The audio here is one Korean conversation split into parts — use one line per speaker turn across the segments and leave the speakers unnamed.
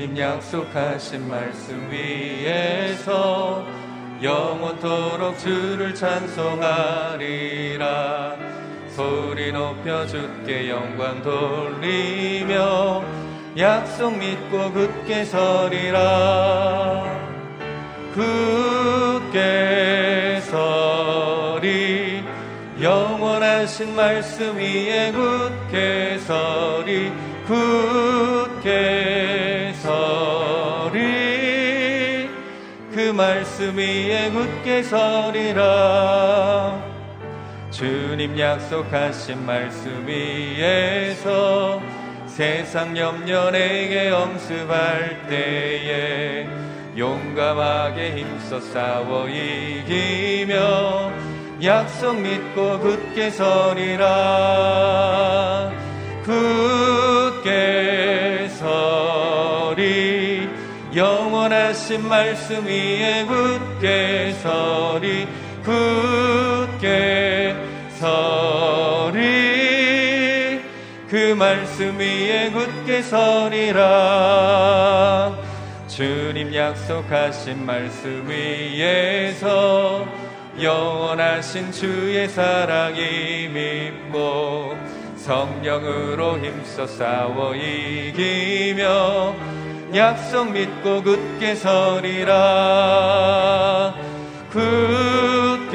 주님 약속하신 말씀 위에서 영원토록 주를 찬송하리라. 소리 높여 주께 영광 돌리며 약속 믿고 굳게 서리라. 굳게 서리 영원하신 말씀 위에 굳게 서리 굳게 말씀 위에 굳게 서리라. 주님 약속하신 말씀 위에서 세상 염려 내게 엄습할 때에 용감하게 힘써 싸워 이기며 약속 믿고 굳게 서리라. 굳게 하신 말씀 위에 굳게 서리 굳게 서리. 그 말씀 위에 굳게 서리라. 주님 약속하신 말씀 위에서 영원하신 주의 사랑이 믿고 성령으로 힘써 싸워 이기며 약속 믿고 굳게 서리라. 굳게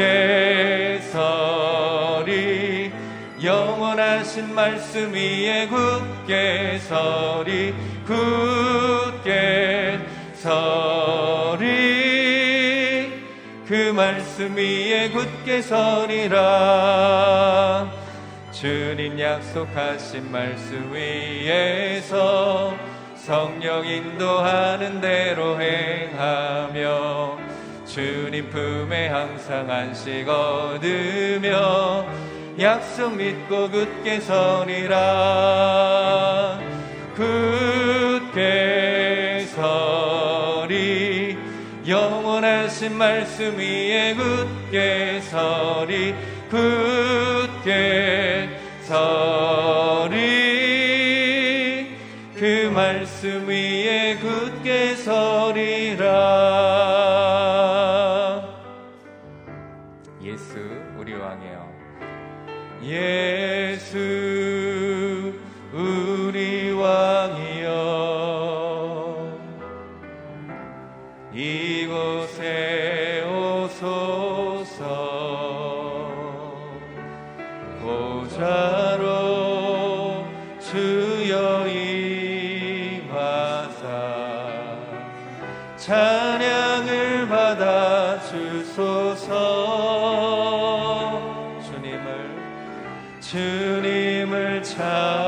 서리. 영원하신 말씀 위에 굳게 서리. 굳게 서리. 그 말씀 위에 굳게 서리라. 주님 약속하신 말씀 위에서 성령 인도하는 대로 행하며 주님 품에 항상 안식 얻으며 약속 믿고 굳게 서리라. 굳게 서리 영원하신 말씀 위에 굳게 서리 굳게 서리 그 말씀 주님을 찬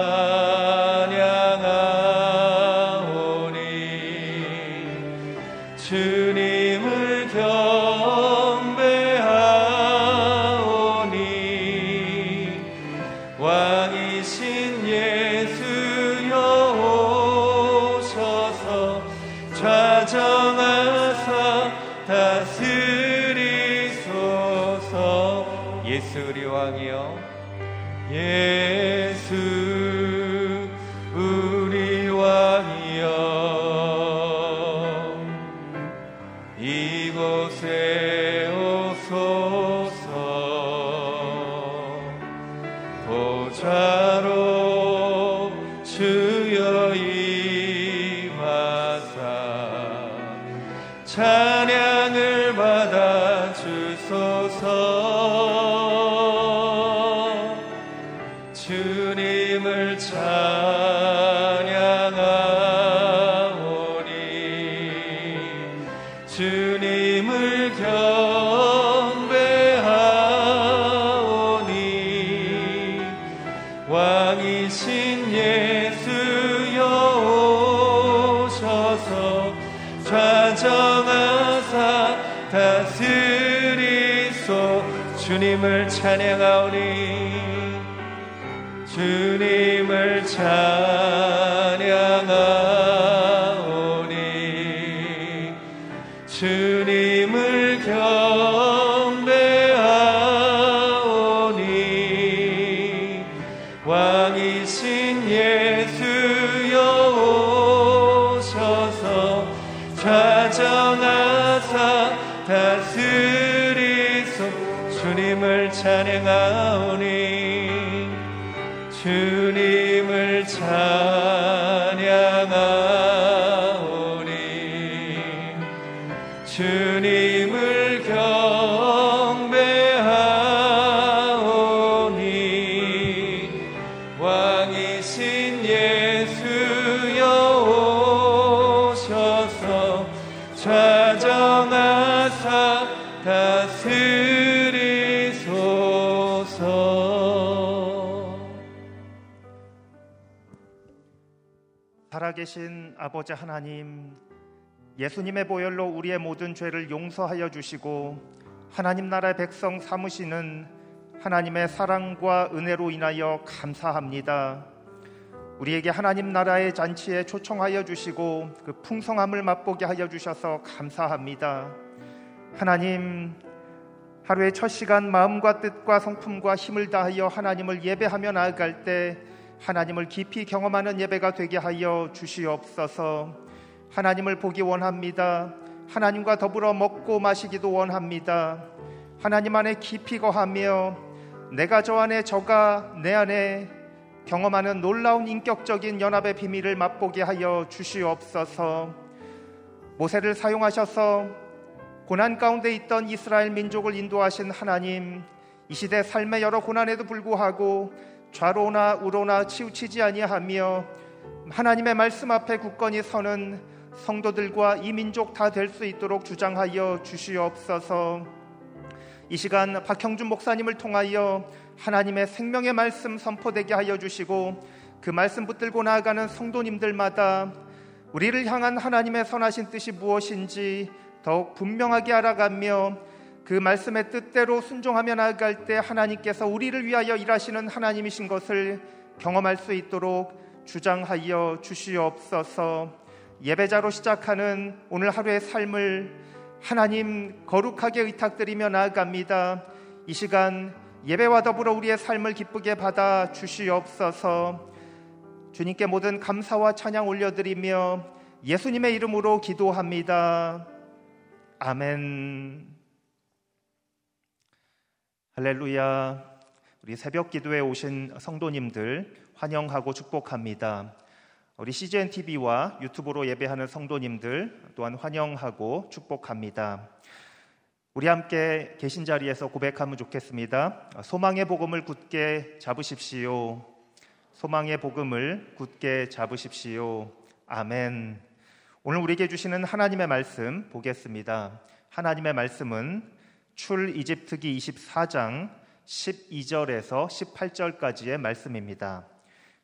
주님을 경배하오니 왕이신 예수여 오셔서 좌정하사 다스리소 주님을 찬양하오니 주님을 찬양
살아계신 아버지 하나님, 예수님의 보혈로 우리의 모든 죄를 용서하여 주시고 하나님 나라의 백성 삼으시는 하나님의 사랑과 은혜로 인하여 감사합니다. 우리에게 하나님 나라의 잔치에 초청하여 주시고 그 풍성함을 맛보게 하여 주셔서 감사합니다. 하나님, 하루의 첫 시간 마음과 뜻과 성품과 힘을 다하여 하나님을 예배하며 나아갈 때 하나님을 깊이 경험하는 예배가 되게 하여 주시옵소서. 하나님을 보기 원합니다. 하나님과 더불어 먹고 마시기도 원합니다. 하나님 안에 깊이 거하며 내가 저 안에 저가 내 안에 경험하는 놀라운 인격적인 연합의 비밀을 맛보게 하여 주시옵소서. 모세를 사용하셔서 고난 가운데 있던 이스라엘 민족을 인도하신 하나님, 이 시대 삶의 여러 고난에도 불구하고 좌로나 우로나 치우치지 아니하며 하나님의 말씀 앞에 굳건히 서는 성도들과 이 민족 다 될 수 있도록 주장하여 주시옵소서. 이 시간 박형준 목사님을 통하여 하나님의 생명의 말씀 선포되게 하여 주시고 그 말씀 붙들고 나아가는 성도님들마다 우리를 향한 하나님의 선하신 뜻이 무엇인지 더욱 분명하게 알아가며 그 말씀의 뜻대로 순종하며 나아갈 때 하나님께서 우리를 위하여 일하시는 하나님이신 것을 경험할 수 있도록 주장하여 주시옵소서. 예배자로 시작하는 오늘 하루의 삶을 하나님 거룩하게 의탁드리며 나아갑니다. 이 시간 예배와 더불어 우리의 삶을 기쁘게 받아 주시옵소서. 주님께 모든 감사와 찬양 올려드리며 예수님의 이름으로 기도합니다. 아멘. 할렐루야. 우리 새벽 기도에 오신 성도님들 환영하고 축복합니다. 우리 CGN TV와 유튜브로 예배하는 성도님들 또한 환영하고 축복합니다. 우리 함께 계신 자리에서 고백하면 좋겠습니다. 소망의 복음을 굳게 잡으십시오. 소망의 복음을 굳게 잡으십시오. 아멘. 오늘 우리에게 주시는 하나님의 말씀 보겠습니다. 하나님의 말씀은 출 이집트기 24장 12절에서 18절까지의 말씀입니다.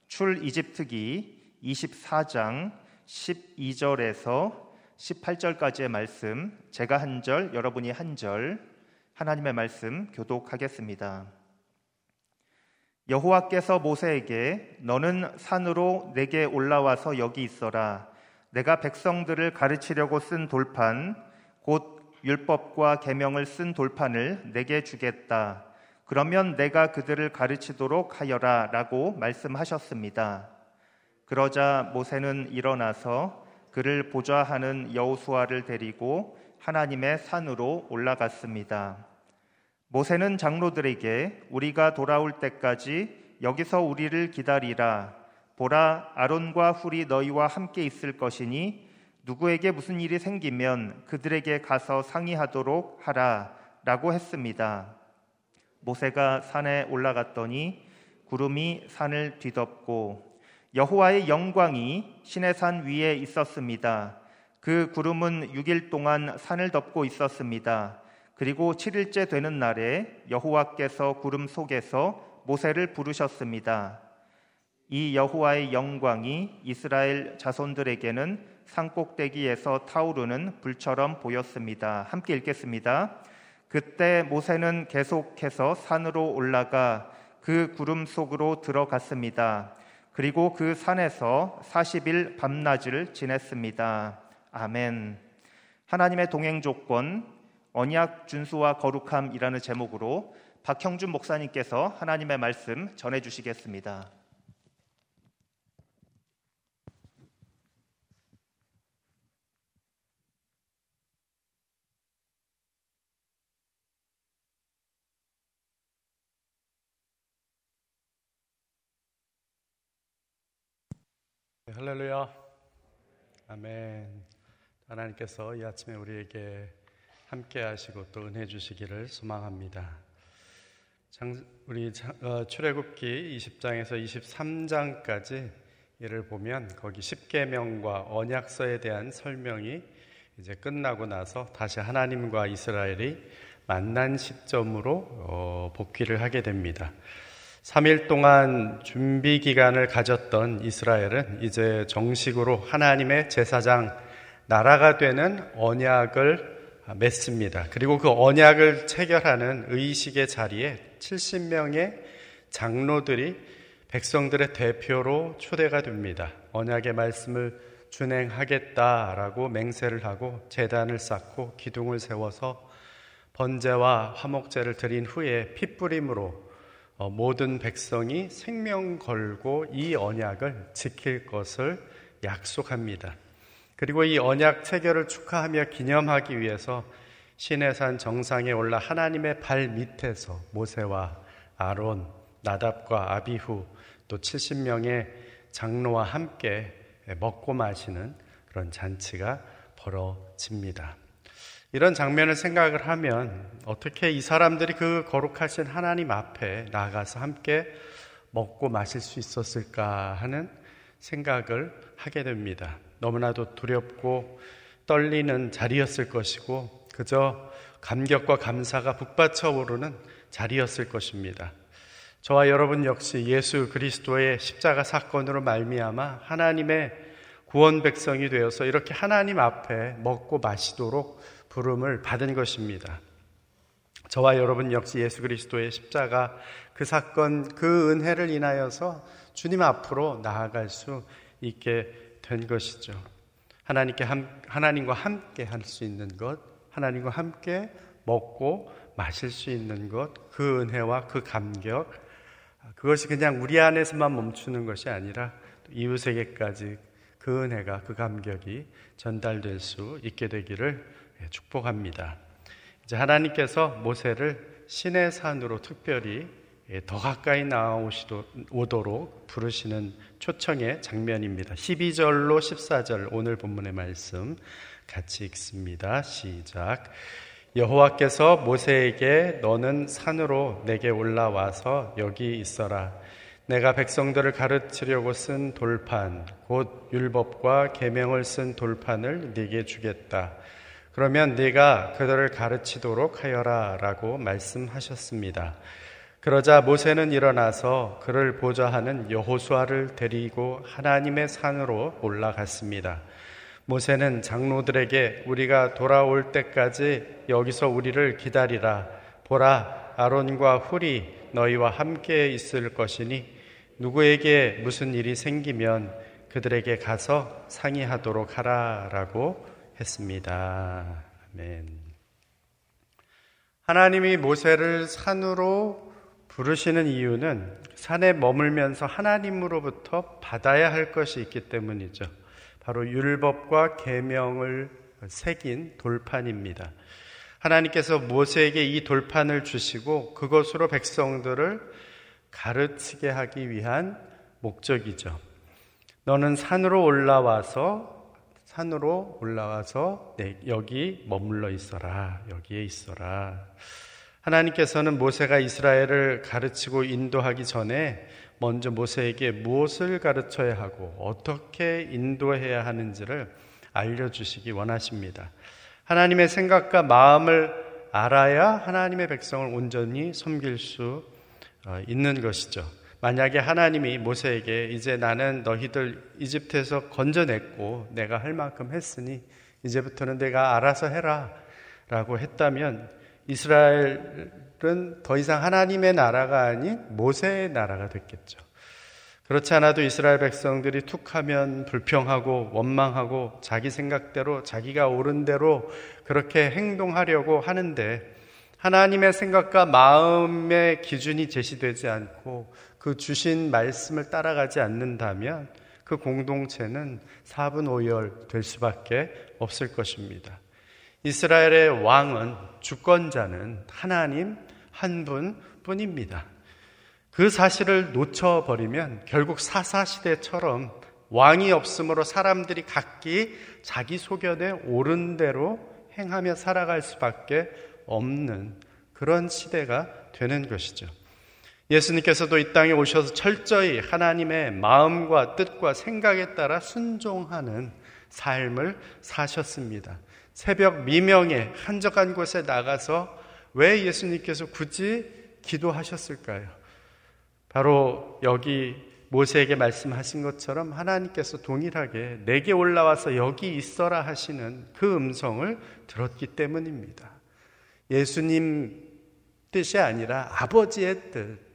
출 이집트기 24장 12절에서 18절까지의 말씀, 제가 한 절, 여러분이 한 절, 하나님의 말씀 교독하겠습니다. 여호와께서 모세에게 너는 산으로 내게 올라와서 여기 있어라. 내가 백성들을 가르치려고 쓴 돌판, 곧 율법과 계명을 쓴 돌판을 내게 주겠다. 그러면 내가 그들을 가르치도록 하여라 라고 말씀하셨습니다. 그러자 모세는 일어나서 그를 보좌하는 여호수아를 데리고 하나님의 산으로 올라갔습니다. 모세는 장로들에게 우리가 돌아올 때까지 여기서 우리를 기다리라. 보라 아론과 훌이 너희와 함께 있을 것이니 누구에게 무슨 일이 생기면 그들에게 가서 상의하도록 하라 라고 했습니다. 모세가 산에 올라갔더니 구름이 산을 뒤덮고 여호와의 영광이 신의 산 위에 있었습니다. 그 구름은 6일 동안 산을 덮고 있었습니다. 그리고 7일째 되는 날에 여호와께서 구름 속에서 모세를 부르셨습니다. 이 여호와의 영광이 이스라엘 자손들에게는 산꼭대기에서 타오르는 불처럼 보였습니다. 함께 읽겠습니다. 그때 모세는 계속해서 산으로 올라가 그 구름 속으로 들어갔습니다. 그리고 그 산에서 40일 밤낮을 지냈습니다. 아멘. 하나님의 동행 조건, 언약 준수와 거룩함이라는 제목으로 박형준 목사님께서 하나님의 말씀 전해 주시겠습니다.
할렐루야. 아멘. 하나님께서 이 아침에 우리에게 함께 하시고 또 은혜 주시기를 소망합니다. 장, 우리 어, 출애굽기 20장에서 23장까지 이를 보면 거기 10계명과 언약서에 대한 설명이 이제 끝나고 나서 다시 하나님과 이스라엘이 만난 시점으로 어, 복귀를 하게 됩니다. 3일 동안 준비 기간을 가졌던 이스라엘은 이제 정식으로 하나님의 제사장 나라가 되는 언약을 맺습니다. 그리고 그 언약을 체결하는 의식의 자리에 70명의 장로들이 백성들의 대표로 초대가 됩니다. 언약의 말씀을 준행하겠다라고 맹세를 하고 재단을 쌓고 기둥을 세워서 번제와 화목제를 드린 후에 핏부림으로 어, 모든 백성이 생명 걸고 이 언약을 지킬 것을 약속합니다. 그리고 이 언약 체결을 축하하며 기념하기 위해서 시내산 정상에 올라 하나님의 발 밑에서 모세와 아론, 나답과 아비후 또 70명의 장로와 함께 먹고 마시는 그런 잔치가 벌어집니다. 이런 장면을 생각을 하면 어떻게 이 사람들이 그 거룩하신 하나님 앞에 나가서 함께 먹고 마실 수 있었을까 하는 생각을 하게 됩니다. 너무나도 두렵고 떨리는 자리였을 것이고 그저 감격과 감사가 북받쳐 오르는 자리였을 것입니다. 저와 여러분 역시 예수 그리스도의 십자가 사건으로 말미암아 하나님의 구원 백성이 되어서 이렇게 하나님 앞에 먹고 마시도록 부름을 받은 것입니다. 저와 여러분 역시 예수 그리스도의 십자가 그 사건 그 은혜를 인하여서 주님 앞으로 나아갈 수 있게 된 것이죠. 하나님께 함, 하나님과 함께 할 수 있는 것, 하나님과 함께 먹고 마실 수 있는 것, 그 은혜와 그 감격, 그것이 그냥 우리 안에서만 멈추는 것이 아니라 이웃에게까지 그 은혜가, 그 감격이 전달될 수 있게 되기를 축복합니다. 이제 하나님께서 모세를 신의 산으로 특별히 더 가까이 나오도록 부르시는 초청의 장면입니다. 12절로 14절 오늘 본문의 말씀 같이 읽습니다. 시작. 여호와께서 모세에게 너는 산으로 내게 올라와서 여기 있어라. 내가 백성들을 가르치려고 쓴 돌판 곧 율법과 계명을 쓴 돌판을 네게 주겠다. 그러면 네가 그들을 가르치도록 하여라라고 말씀하셨습니다. 그러자 모세는 일어나서 그를 보좌하는 여호수아를 데리고 하나님의 산으로 올라갔습니다. 모세는 장로들에게 우리가 돌아올 때까지 여기서 우리를 기다리라. 보라, 아론과 훌이 너희와 함께 있을 것이니 누구에게 무슨 일이 생기면 그들에게 가서 상의하도록 하라라고 했습니다. 아멘. 하나님이 모세를 산으로 부르시는 이유는 산에 머물면서 하나님으로부터 받아야 할 것이 있기 때문이죠. 바로 율법과 계명을 새긴 돌판입니다. 하나님께서 모세에게 이 돌판을 주시고 그것으로 백성들을 가르치게 하기 위한 목적이죠. 너는 산으로 올라와서 산으로 올라와서 네, 여기 머물러 있어라. 여기에 있어라. 하나님께서는 모세가 이스라엘을 가르치고 인도하기 전에 먼저 모세에게 무엇을 가르쳐야 하고 어떻게 인도해야 하는지를 알려주시기 원하십니다. 하나님의 생각과 마음을 알아야 하나님의 백성을 온전히 섬길 수 어, 있는 것이죠. 만약에 하나님이 모세에게 이제 나는 너희들 이집트에서 건져냈고 내가 할 만큼 했으니 이제부터는 내가 알아서 해라 라고 했다면 이스라엘은 더 이상 하나님의 나라가 아닌 모세의 나라가 됐겠죠. 그렇지 않아도 이스라엘 백성들이 툭 하면 불평하고 원망하고 자기 생각대로 자기가 옳은 대로 그렇게 행동하려고 하는데 하나님의 생각과 마음의 기준이 제시되지 않고 그 주신 말씀을 따라가지 않는다면 그 공동체는 사분오열 될 수밖에 없을 것입니다. 이스라엘의 왕은 주권자는 하나님 한 분뿐입니다. 그 사실을 놓쳐버리면 결국 사사시대처럼 왕이 없으므로 사람들이 각기 자기 소견에 옳은 대로 행하며 살아갈 수밖에 없는 그런 시대가 되는 것이죠. 예수님께서도 이 땅에 오셔서 철저히 하나님의 마음과 뜻과 생각에 따라 순종하는 삶을 사셨습니다. 새벽 미명에 한적한 곳에 나가서 왜 예수님께서 굳이 기도하셨을까요? 바로 여기 모세에게 말씀하신 것처럼 하나님께서 동일하게 내게 올라와서 여기 있어라 하시는 그 음성을 들었기 때문입니다. 예수님 뜻이 아니라 아버지의 뜻,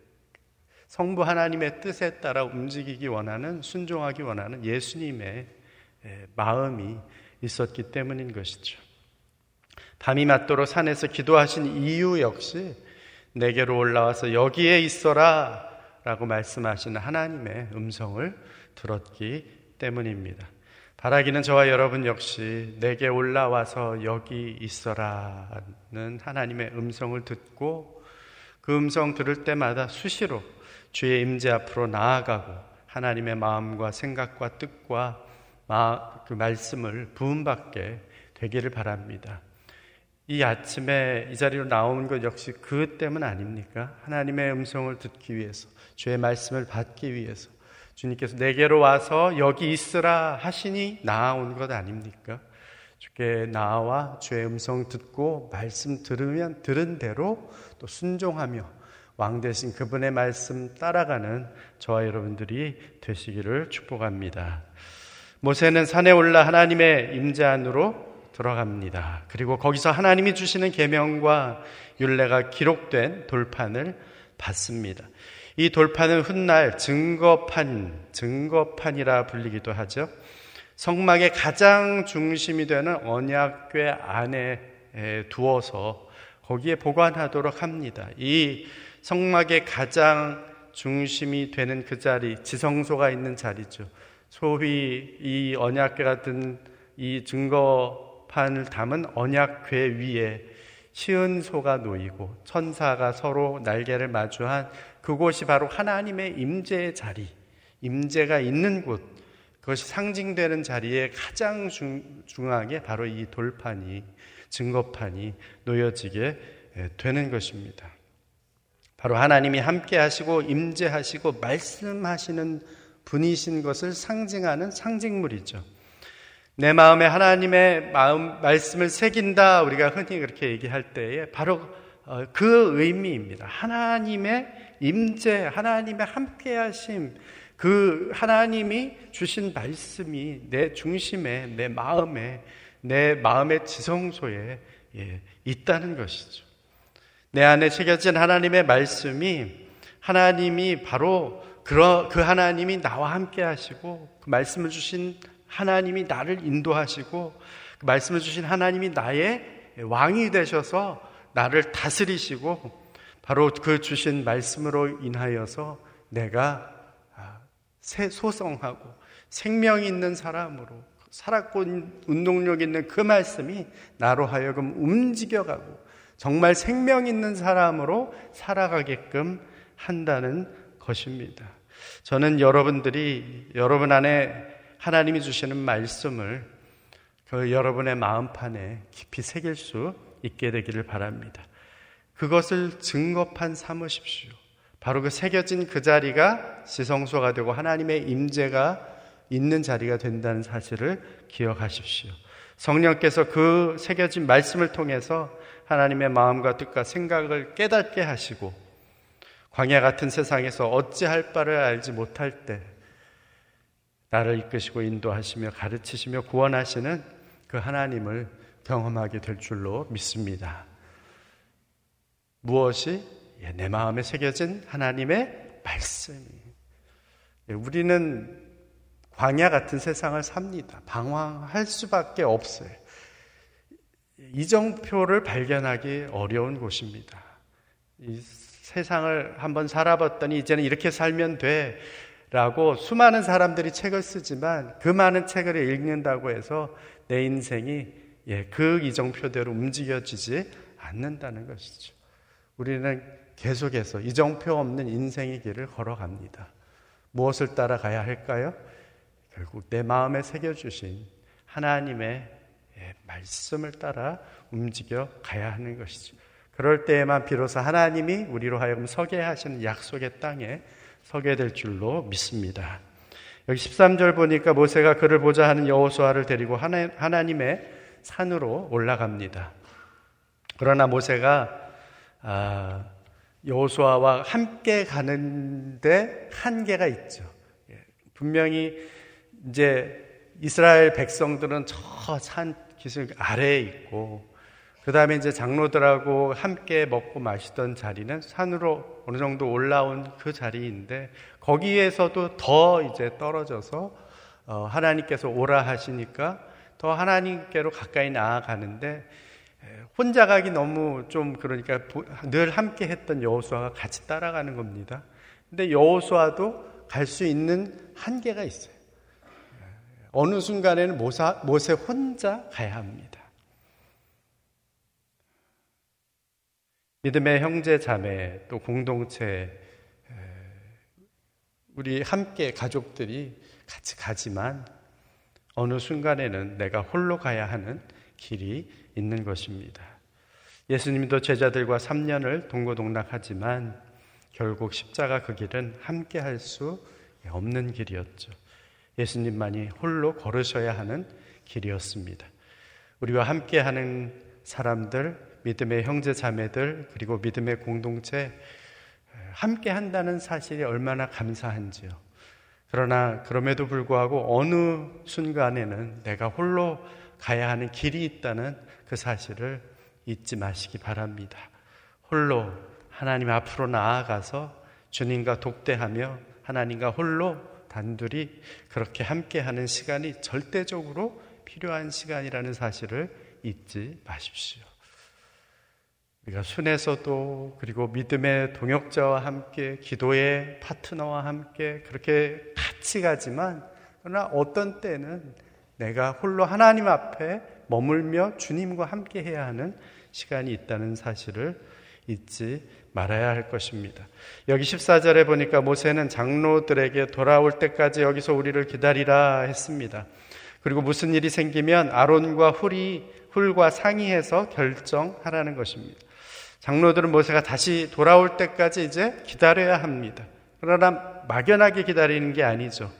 성부 하나님의 뜻에 따라 움직이기 원하는, 순종하기 원하는 예수님의 마음이 있었기 때문인 것이죠. 밤이 맞도록 산에서 기도하신 이유 역시 내게로 올라와서 여기에 있어라 라고 말씀하시는 하나님의 음성을 들었기 때문입니다. 바라기는 저와 여러분 역시 내게 올라와서 여기 있어라는 하나님의 음성을 듣고 그 음성 들을 때마다 수시로 주의 임재 앞으로 나아가고 하나님의 마음과 생각과 뜻과 그 말씀을 부음받게 되기를 바랍니다. 이 아침에 이 자리로 나온 것 역시 그 때문 아닙니까? 하나님의 음성을 듣기 위해서, 주의 말씀을 받기 위해서, 주님께서 내게로 와서 여기 있으라 하시니 나아온 것 아닙니까? 주께 나와 주의 음성 듣고 말씀 들으면 들은 대로 또 순종하며 왕 대신 그분의 말씀 따라가는 저와 여러분들이 되시기를 축복합니다. 모세는 산에 올라 하나님의 임재 안으로 들어갑니다. 그리고 거기서 하나님이 주시는 계명과 율례가 기록된 돌판을 받습니다. 이 돌판은 훗날 증거판, 증거판이라 불리기도 하죠. 성막의 가장 중심이 되는 언약궤 안에 두어서 거기에 보관하도록 합니다. 이 성막의 가장 중심이 되는 그 자리, 지성소가 있는 자리죠. 소위 이 언약궤 같은 이 증거판을 담은 언약궤 위에 시은소가 놓이고 천사가 서로 날개를 마주한 그곳이 바로 하나님의 임재의 자리, 임재가 있는 곳, 그것이 상징되는 자리에 가장 중, 중하게 바로 이 돌판이 증거판이 놓여지게 되는 것입니다. 바로 하나님이 함께 하시고 임재하시고 말씀하시는 분이신 것을 상징하는 상징물이죠. 내 마음에 하나님의 마음 말씀을 새긴다 우리가 흔히 그렇게 얘기할 때에 바로 어, 그 의미입니다. 하나님의 임재, 하나님의 함께 하심 그 하나님이 주신 말씀이 내 중심에 내 마음에 내 마음의 지성소에 예, 있다는 것이죠. 내 안에 새겨진 하나님의 말씀이 하나님이 바로 그 하나님이 나와 함께 하시고 그 말씀을 주신 하나님이 나를 인도하시고 그 말씀을 주신 하나님이 나의 왕이 되셔서 나를 다스리시고 바로 그 주신 말씀으로 인하여서 내가 아, 소성하고 생명 있는 사람으로 살았고 운동력 있는 그 말씀이 나로 하여금 움직여가고 정말 생명 있는 사람으로 살아가게끔 한다는 것입니다. 저는 여러분들이 여러분 안에 하나님이 주시는 말씀을 그 여러분의 마음판에 깊이 새길 수 있게 되기를 바랍니다. 그것을 증거판 삼으십시오. 바로 그 새겨진 그 자리가 지성소가 되고 하나님의 임재가 있는 자리가 된다는 사실을 기억하십시오. 성령께서 그 새겨진 말씀을 통해서 하나님의 마음과 뜻과 생각을 깨닫게 하시고 광야 같은 세상에서 어찌할 바를 알지 못할 때 나를 이끄시고 인도하시며 가르치시며 구원하시는 그 하나님을 경험하게 될 줄로 믿습니다. 무엇이 예, 내 마음에 새겨진 하나님의 말씀이 예, 우리는 광야 같은 세상을 삽니다. 방황할 수밖에 없어요. 이정표를 발견하기 어려운 곳입니다. 이 세상을 한번 살아봤더니 이제는 이렇게 살면 돼. 라고 수많은 사람들이 책을 쓰지만 그 많은 책을 읽는다고 해서 내 인생이 예, 그 이정표대로 움직여지지 않는다는 것이죠. 우리는 계속해서 이정표 없는 인생의 길을 걸어갑니다. 무엇을 따라가야 할까요? 결국 내 마음에 새겨주신 하나님의 예, 말씀을 따라 움직여 가야 하는 것이죠. 그럴 때에만 비로소 하나님이 우리로 하여금 서게 하시는 약속의 땅에 서게 될 줄로 믿습니다. 여기 13절 보니까 모세가 그를 보자 하는 여호수아를 데리고 하나, 하나님의 산으로 올라갑니다. 그러나 모세가 아, 여호수아와 함께 가는데 한계가 있죠. 예, 분명히 이제 이스라엘 백성들은 저 산 기슭 아래에 있고 그 다음에 이제 장로들하고 함께 먹고 마시던 자리는 산으로 어느 정도 올라온 그 자리인데 거기에서도 더 이제 떨어져서 어, 하나님께서 오라 하시니까 더 하나님께로 가까이 나아가는데 혼자 가기 너무 좀 그러니까 늘 함께 했던 여호수아가 같이 따라가는 겁니다. 근데 여호수아도 갈 수 있는 한계가 있어요. 어느 순간에는 모사, 모세 혼자 가야 합니다. 믿음의 형제 자매 또 공동체 우리 함께 가족들이 같이 가지만 어느 순간에는 내가 홀로 가야 하는 길이 있는 것입니다. 예수님도 제자들과 3년을 동고동락하지만 결국 십자가 그 길은 함께 할 수 없는 길이었죠. 예수님만이 홀로 걸으셔야 하는 길이었습니다. 우리와 함께 하는 사람들, 믿음의 형제 자매들, 그리고 믿음의 공동체, 함께 한다는 사실이 얼마나 감사한지요. 그러나 그럼에도 불구하고 어느 순간에는 내가 홀로 가야 하는 길이 있다는 그 사실을 잊지 마시기 바랍니다. 홀로 하나님 앞으로 나아가서 주님과 독대하며 하나님과 홀로 단둘이 그렇게 함께하는 시간이 절대적으로 필요한 시간이라는 사실을 잊지 마십시오. 우리가 순에서도 그리고 믿음의 동역자와 함께 기도의 파트너와 함께 그렇게 같이 가지만 그러나 어떤 때는 내가 홀로 하나님 앞에 머물며 주님과 함께 해야 하는 시간이 있다는 사실을 잊지 말아야 할 것입니다. 여기 14절에 보니까 모세는 장로들에게 돌아올 때까지 여기서 우리를 기다리라 했습니다. 그리고 무슨 일이 생기면 아론과 훌이 훌과 상의해서 결정하라는 것입니다. 장로들은 모세가 다시 돌아올 때까지 이제 기다려야 합니다. 그러나 막연하게 기다리는 게 아니죠.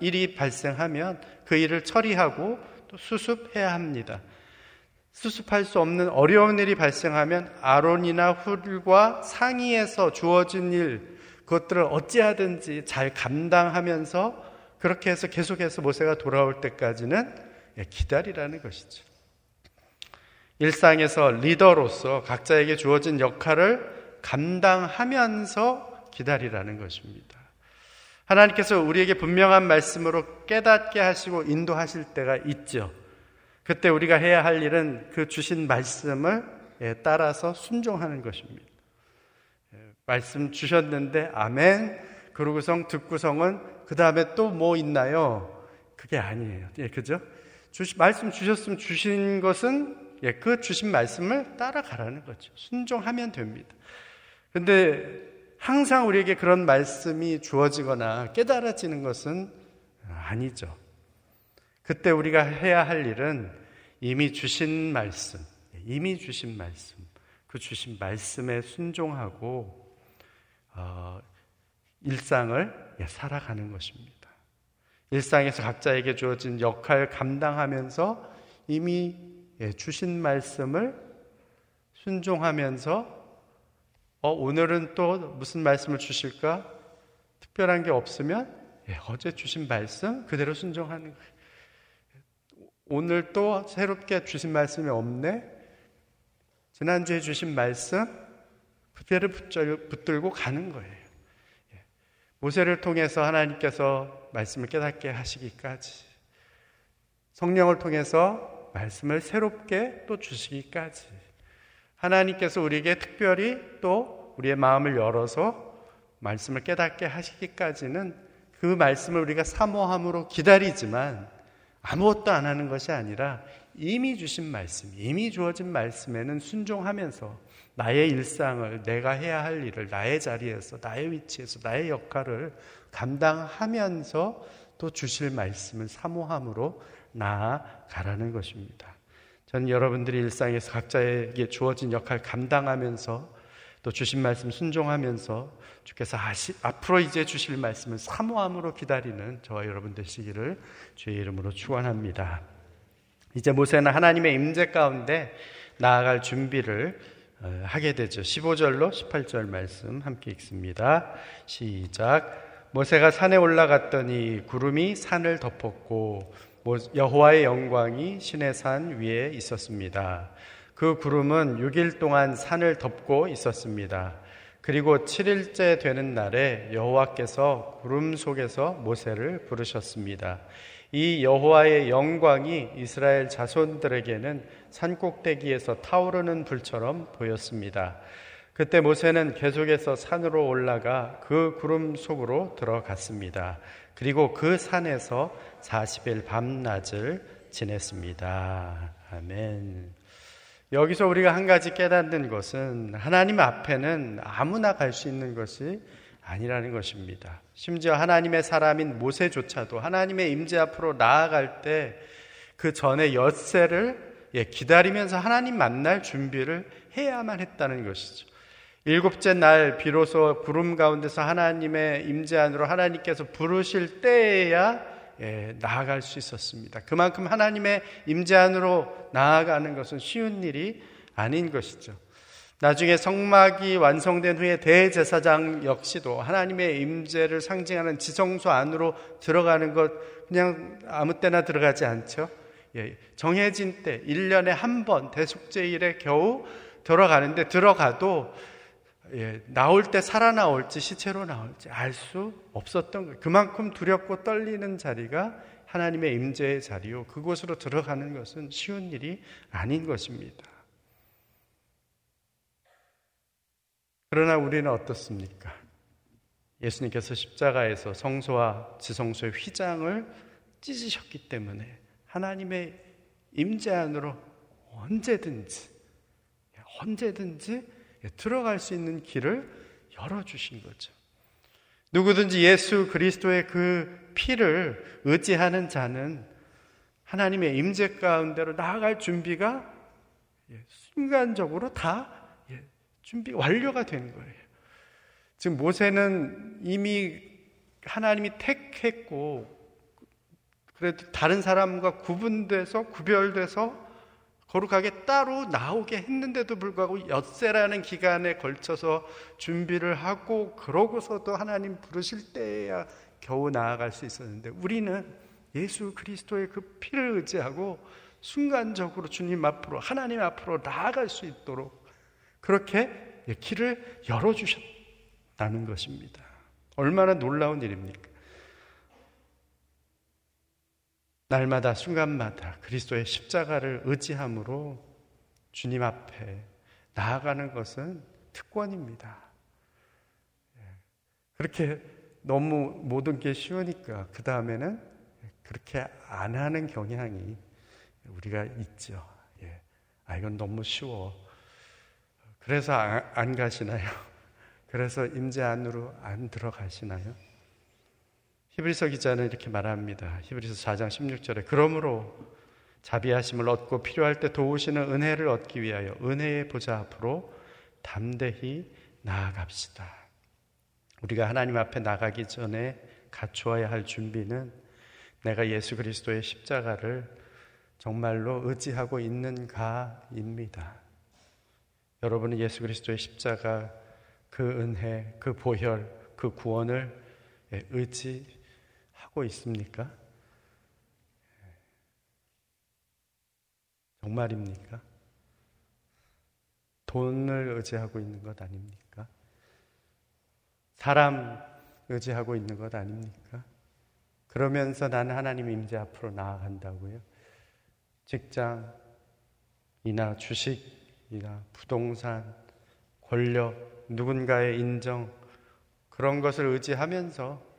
일이 발생하면 그 일을 처리하고 또 수습해야 합니다. 수습할 수 없는 어려운 일이 발생하면 아론이나 훌과 상의해서 주어진 일, 그것들을 어찌하든지 잘 감당하면서 그렇게 해서 계속해서 모세가 돌아올 때까지는 예, 기다리라는 것이죠. 일상에서 리더로서 각자에게 주어진 역할을 감당하면서 기다리라는 것입니다. 하나님께서 우리에게 분명한 말씀으로 깨닫게 하시고 인도하실 때가 있죠. 그때 우리가 해야 할 일은 그 주신 말씀을 예, 따라서 순종하는 것입니다. 예, 말씀 주셨는데 아멘. 그러고성 듣고성은 그 다음에 또 뭐 있나요? 그게 아니에요. 예, 그죠? 주시, 말씀 주셨으면 주신 것은 예, 그 주신 말씀을 따라가라는 거죠. 순종하면 됩니다. 근데 항상 우리에게 그런 말씀이 주어지거나 깨달아지는 것은 아니죠. 그때 우리가 해야 할 일은 이미 주신 말씀, 이미 주신 말씀, 그 주신 말씀에 순종하고 어, 일상을 살아가는 것입니다. 일상에서 각자에게 주어진 역할 감당하면서 이미 예, 주신 말씀을 순종하면서 어, 오늘은 또 무슨 말씀을 주실까? 특별한 게 없으면 예, 어제 주신 말씀 그대로 순종하는 거예요. 오늘 또 새롭게 주신 말씀이 없네? 지난주에 주신 말씀 그대로 붙들고 가는 거예요. 예. 모세를 통해서 하나님께서 말씀을 깨닫게 하시기까지 성령을 통해서 말씀을 새롭게 또 주시기까지 하나님께서 우리에게 특별히 또 우리의 마음을 열어서 말씀을 깨닫게 하시기까지는 그 말씀을 우리가 사모함으로 기다리지만 아무것도 안 하는 것이 아니라 이미 주신 말씀, 이미 주어진 말씀에는 순종하면서 나의 일상을 내가 해야 할 일을 나의 자리에서 나의 위치에서 나의 역할을 감당하면서 또 주실 말씀을 사모함으로 나아가라는 것입니다. 저는 여러분들이 일상에서 각자에게 주어진 역할 감당하면서 또 주신 말씀 순종하면서 주께서 아시, 앞으로 이제 주실 말씀을 사모함으로 기다리는 저와 여러분 되시기를 주의 이름으로 축원합니다. 이제 모세는 하나님의 임재 가운데 나아갈 준비를 어, 하게 되죠. 15절로 18절 말씀 함께 읽습니다. 시작. 모세가 산에 올라갔더니 구름이 산을 덮었고 여호와의 영광이 신의 산 위에 있었습니다. 그 구름은 6일 동안 산을 덮고 있었습니다. 그리고 7일째 되는 날에 여호와께서 구름 속에서 모세를 부르셨습니다. 이 여호와의 영광이 이스라엘 자손들에게는 산 꼭대기에서 타오르는 불처럼 보였습니다. 그때 모세는 계속해서 산으로 올라가 그 구름 속으로 들어갔습니다. 그리고 그 산에서 40일 밤낮을 지냈습니다. 아멘. 여기서 우리가 한 가지 깨닫는 것은 하나님 앞에는 아무나 갈 수 있는 것이 아니라는 것입니다. 심지어 하나님의 사람인 모세조차도 하나님의 임재 앞으로 나아갈 때 그 전에 엿새를 예, 기다리면서 하나님 만날 준비를 해야만 했다는 것이죠. 일곱째 날 비로소 구름 가운데서 하나님의 임재 안으로 하나님께서 부르실 때에야 예, 나아갈 수 있었습니다. 그만큼 하나님의 임재 안으로 나아가는 것은 쉬운 일이 아닌 것이죠. 나중에 성막이 완성된 후에 대제사장 역시도 하나님의 임재를 상징하는 지성소 안으로 들어가는 것 그냥 아무 때나 들어가지 않죠. 예, 정해진 때 1년에 한 번 대속제일에 겨우 들어가는데 들어가도 예, 나올 때 살아나올지 시체로 나올지 알 수 없었던 거예요. 그만큼 두렵고 떨리는 자리가 하나님의 임재의 자리요. 그곳으로 들어가는 것은 쉬운 일이 아닌 것입니다. 그러나 우리는 어떻습니까? 예수님께서 십자가에서 성소와 지성소의 휘장을 찢으셨기 때문에 하나님의 임재 안으로 언제든지 언제든지 들어갈 수 있는 길을 열어주신 거죠. 누구든지 예수 그리스도의 그 피를 의지하는 자는 하나님의 임재 가운데로 나아갈 준비가 예, 순간적으로 다 예, 준비 완료가 된 거예요. 지금 모세는 이미 하나님이 택했고 그래도 다른 사람과 구분돼서 구별돼서 거룩하게 따로 나오게 했는데도 불구하고 엿새라는 기간에 걸쳐서 준비를 하고 그러고서도 하나님 부르실 때야 겨우 나아갈 수 있었는데 우리는 예수 그리스도의 그 피를 의지하고 순간적으로 주님 앞으로 하나님 앞으로 나아갈 수 있도록 그렇게 길을 열어주셨다는 것입니다. 얼마나 놀라운 일입니까? 날마다 순간마다 그리스도의 십자가를 의지함으로 주님 앞에 나아가는 것은 특권입니다. 예. 그렇게 너무 모든 게 쉬우니까 그 다음에는 그렇게 안 하는 경향이 우리가 있죠. 예. 아 이건 너무 쉬워. 그래서 안 가시나요? 그래서 임재 안으로 안 들어가시나요? 히브리서 기자는 이렇게 말합니다. 히브리서 4장 16절에 그러므로 자비하심을 얻고 필요할 때 도우시는 은혜를 얻기 위하여 은혜의 보좌 앞으로 담대히 나아갑시다. 우리가 하나님 앞에 나가기 전에 갖추어야 할 준비는 내가 예수 그리스도의 십자가를 정말로 의지하고 있는가입니다. 여러분은 예수 그리스도의 십자가 그 은혜, 그 보혈, 그 구원을 의지 하고 있습니까? 정말입니까? 돈을 의지하고 있는 것 아닙니까? 사람 의지하고 있는 것 아닙니까? 그러면서 나는 하나님 임재 앞으로 나아간다고요. 직장이나 주식이나 부동산, 권력, 누군가의 인정 그런 것을 의지하면서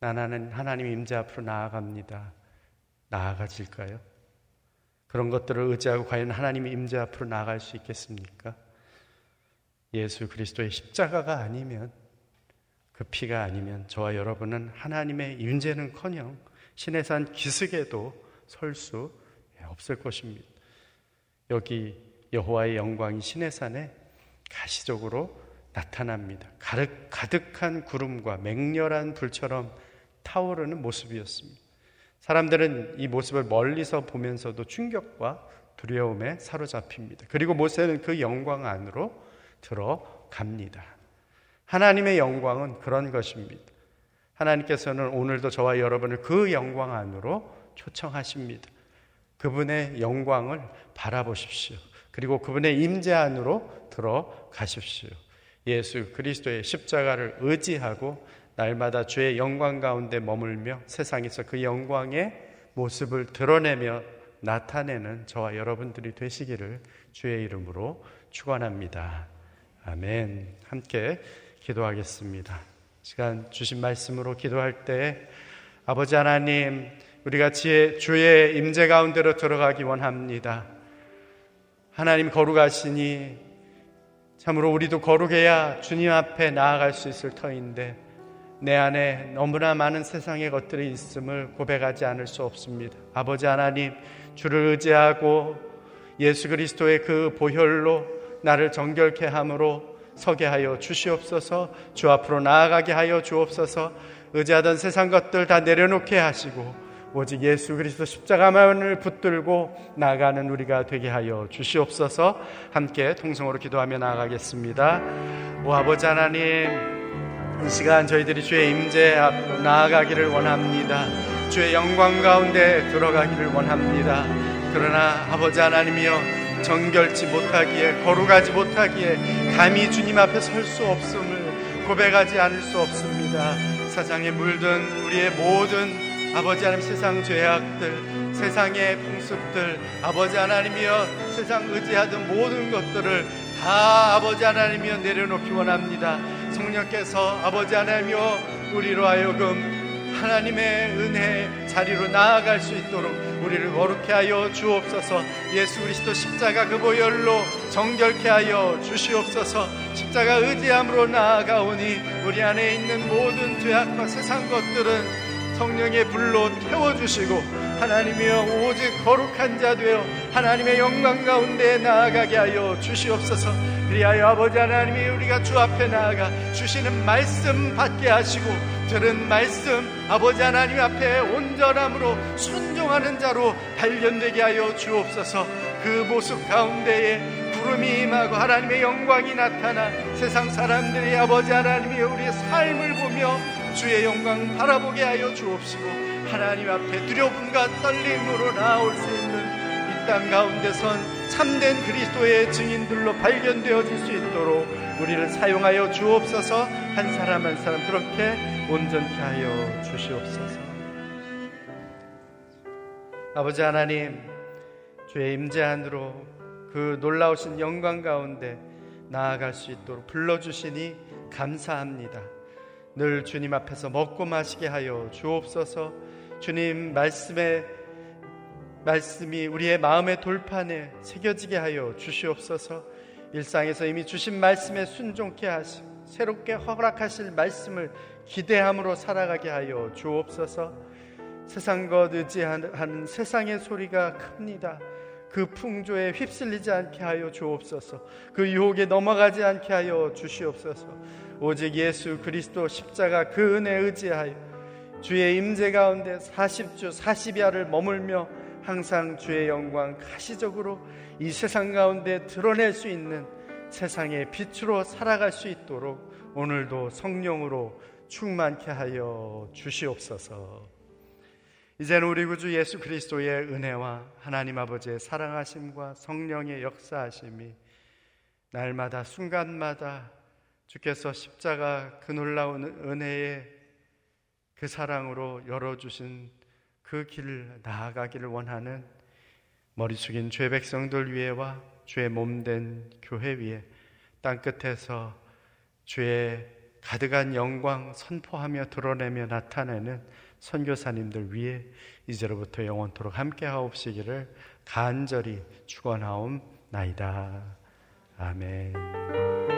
나는 하나님 임재 앞으로 나아갑니다. 나아가질까요? 그런 것들을 의지하고 과연 하나님 임재 앞으로 나아갈 수 있겠습니까? 예수 그리스도의 십자가가 아니면 그 피가 아니면 저와 여러분은 하나님의 윤재는커녕 신의 산 기슭에도 설 수 없을 것입니다. 여기 여호와의 영광이 신의 산에 가시적으로 나타납니다. 가득, 가득한 구름과 맹렬한 불처럼 타오르는 모습이었습니다. 사람들은 이 모습을 멀리서 보면서도 충격과 두려움에 사로잡힙니다. 그리고 모세는 그 영광 안으로 들어갑니다. 하나님의 영광은 그런 것입니다. 하나님께서는 오늘도 저와 여러분을 그 영광 안으로 초청하십니다. 그분의 영광을 바라보십시오. 그리고 그분의 임재 안으로 들어가십시오. 예수 그리스도의 십자가를 의지하고 날마다 주의 영광 가운데 머물며 세상에서 그 영광의 모습을 드러내며 나타내는 저와 여러분들이 되시기를 주의 이름으로 축원합니다. 아멘. 함께 기도하겠습니다. 시간 주신 말씀으로 기도할 때 아버지 하나님 우리가 주의 임재 가운데로 들어가기 원합니다. 하나님 거룩하시니 참으로 우리도 거룩해야 주님 앞에 나아갈 수 있을 터인데 내 안에 너무나 많은 세상의 것들이 있음을 고백하지 않을 수 없습니다. 아버지 하나님 주를 의지하고 예수 그리스도의 그 보혈로 나를 정결케 함으로 서게 하여 주시옵소서 주 앞으로 나아가게 하여 주옵소서 의지하던 세상 것들 다 내려놓게 하시고 오직 예수 그리스도 십자가만을 붙들고 나아가는 우리가 되게 하여 주시옵소서 함께 통성으로 기도하며 나아가겠습니다. 오 아버지 하나님 이 시간 저희들이 주의 임재 앞으로 나아가기를 원합니다. 주의 영광 가운데 들어가기를 원합니다. 그러나 아버지 하나님이여 정결치 못하기에 거룩하지 못하기에 감히 주님 앞에 설 수 없음을 고백하지 않을 수 없습니다. 사장에 물든 우리의 모든 아버지 하나님 세상 죄악들, 세상의 풍습들, 아버지 하나님이여 세상 의지하던 모든 것들을 다 아버지 하나님이여 내려놓기 원합니다. 성령께서 아버지 하나님이여 우리로 하여금 하나님의 은혜 자리로 나아갈 수 있도록 우리를 거룩해 하여 주옵소서. 예수 그리스도 십자가 그 보혈로 정결케 하여 주시옵소서. 십자가 의지함으로 나아가오니 우리 안에 있는 모든 죄악과 세상 것들은 성령의 불로 태워주시고 하나님이여 오직 거룩한 자 되어 하나님의 영광 가운데 나아가게 하여 주시옵소서. 그리하여 아버지 하나님이 우리가 주 앞에 나아가 주시는 말씀 받게 하시고 들은 말씀 아버지 하나님 앞에 온전함으로 순종하는 자로 발견되게 하여 주옵소서. 그 모습 가운데에 구름이 임하고 하나님의 영광이 나타나 세상 사람들이 아버지 하나님이 우리의 삶을 보며 주의 영광 바라보게 하여 주옵시고 하나님 앞에 두려움과 떨림으로 나올 수 있는 이 땅 가운데 선 참된 그리스도의 증인들로 발견되어질 수 있도록 우리를 사용하여 주옵소서 한 사람 한 사람 그렇게 온전케 하여 주시옵소서 아버지 하나님 주의 임재 안으로 그 놀라우신 영광 가운데 나아갈 수 있도록 불러주시니 감사합니다. 늘 주님 앞에서 먹고 마시게 하여 주옵소서. 주님 말씀에 말씀이 우리의 마음의 돌판에 새겨지게 하여 주시옵소서. 일상에서 이미 주신 말씀에 순종케 하시 새롭게 허락하실 말씀을 기대함으로 살아가게 하여 주옵소서. 세상 것 의지하는 세상의 소리가 큽니다. 그 풍조에 휩쓸리지 않게 하여 주옵소서. 그 유혹에 넘어가지 않게 하여 주시옵소서. 오직 예수 그리스도 십자가 그 은혜 의지하여 주의 임재 가운데 40주 40야를 머물며 항상 주의 영광 가시적으로 이 세상 가운데 드러낼 수 있는 세상의 빛으로 살아갈 수 있도록 오늘도 성령으로 충만케 하여 주시옵소서. 이제는 우리 구주 예수 그리스도의 은혜와 하나님 아버지의 사랑하심과 성령의 역사하심이 날마다 순간마다 주께서 십자가 그 놀라운 은혜의 그 사랑으로 열어주신 그 길을 나아가기를 원하는 머리 숙인 죄 백성들 위에와 주의 몸된 교회 위에 땅끝에서 주의 가득한 영광 선포하며 드러내며 나타내는 선교사님들 위에 이제로부터 영원토록 함께 하옵시기를 간절히 축원하옵나이다. 아멘.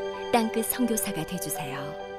땅끝 선교사가 되주세요.